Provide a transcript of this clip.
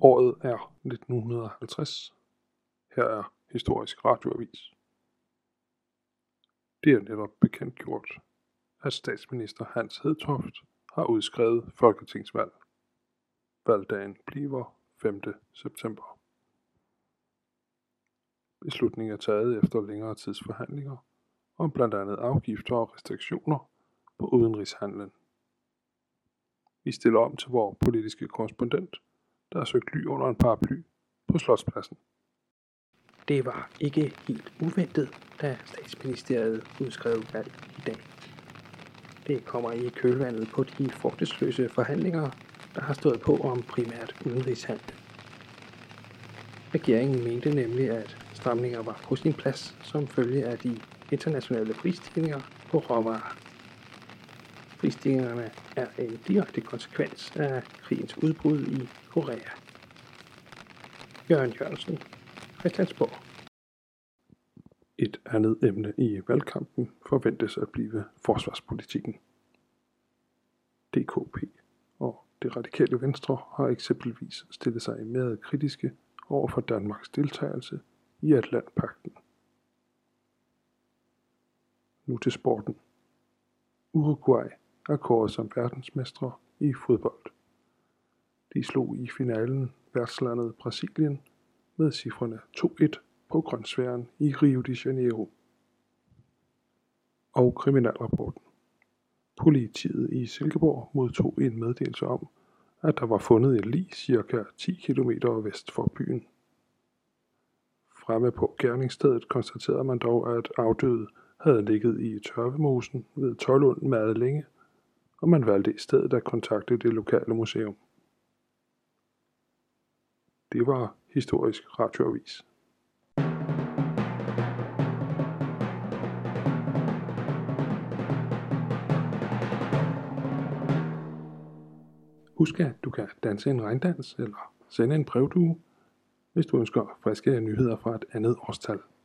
Året er 1950. Her er Historisk Radioavis. Det er netop bekendtgjort, at statsminister Hans Hedtoft har udskrevet folketingsvalg. Valgdagen bliver 5. september. Beslutningen er taget efter længere tids forhandlinger om blandt andet afgifter og restriktioner på udenrigshandlen. Vi stiller om til vores politiske korrespondent, der har søgt ly under en paraply på Slotspladsen. Det var ikke helt uventet, da statsministeriet udskrev valg i dag. Det kommer i kølvandet på de frugtesløse forhandlinger, der har stået på om primært udenrigshandel. Regeringen mente nemlig, at stramninger var på sin plads som følge af de internationale prisstigninger på råvarer. Prisstigningerne er en direkte konsekvens af krigens udbrud i Korea. Jørgen Jørgensen, Christiansborg. Et andet emne i valgkampen forventes at blive forsvarspolitikken. DKP og det radikale venstre har eksempelvis stillet sig mere kritiske over for Danmarks deltagelse i Atlantpakten. Nu til sporten. Uruguay er kåret som verdensmestre i fodbold. De slog i finalen værtslandet Brasilien med cifrene 2-1 på grønsværen i Rio de Janeiro. Og kriminalrapporten. Politiet i Silkeborg modtog en meddelelse om, at der var fundet et lig cirka 10 km vest for byen. Fremme på gerningsstedet konstaterede man dog, at afdøde havde ligget i tørvemosen ved Tolund meget længe, og man valgte i stedet at kontakte det lokale museum. Det var historisk radioavis. Husk at du kan danse en regndans eller sende en brevdue, hvis du ønsker friske nyheder fra et andet årstal.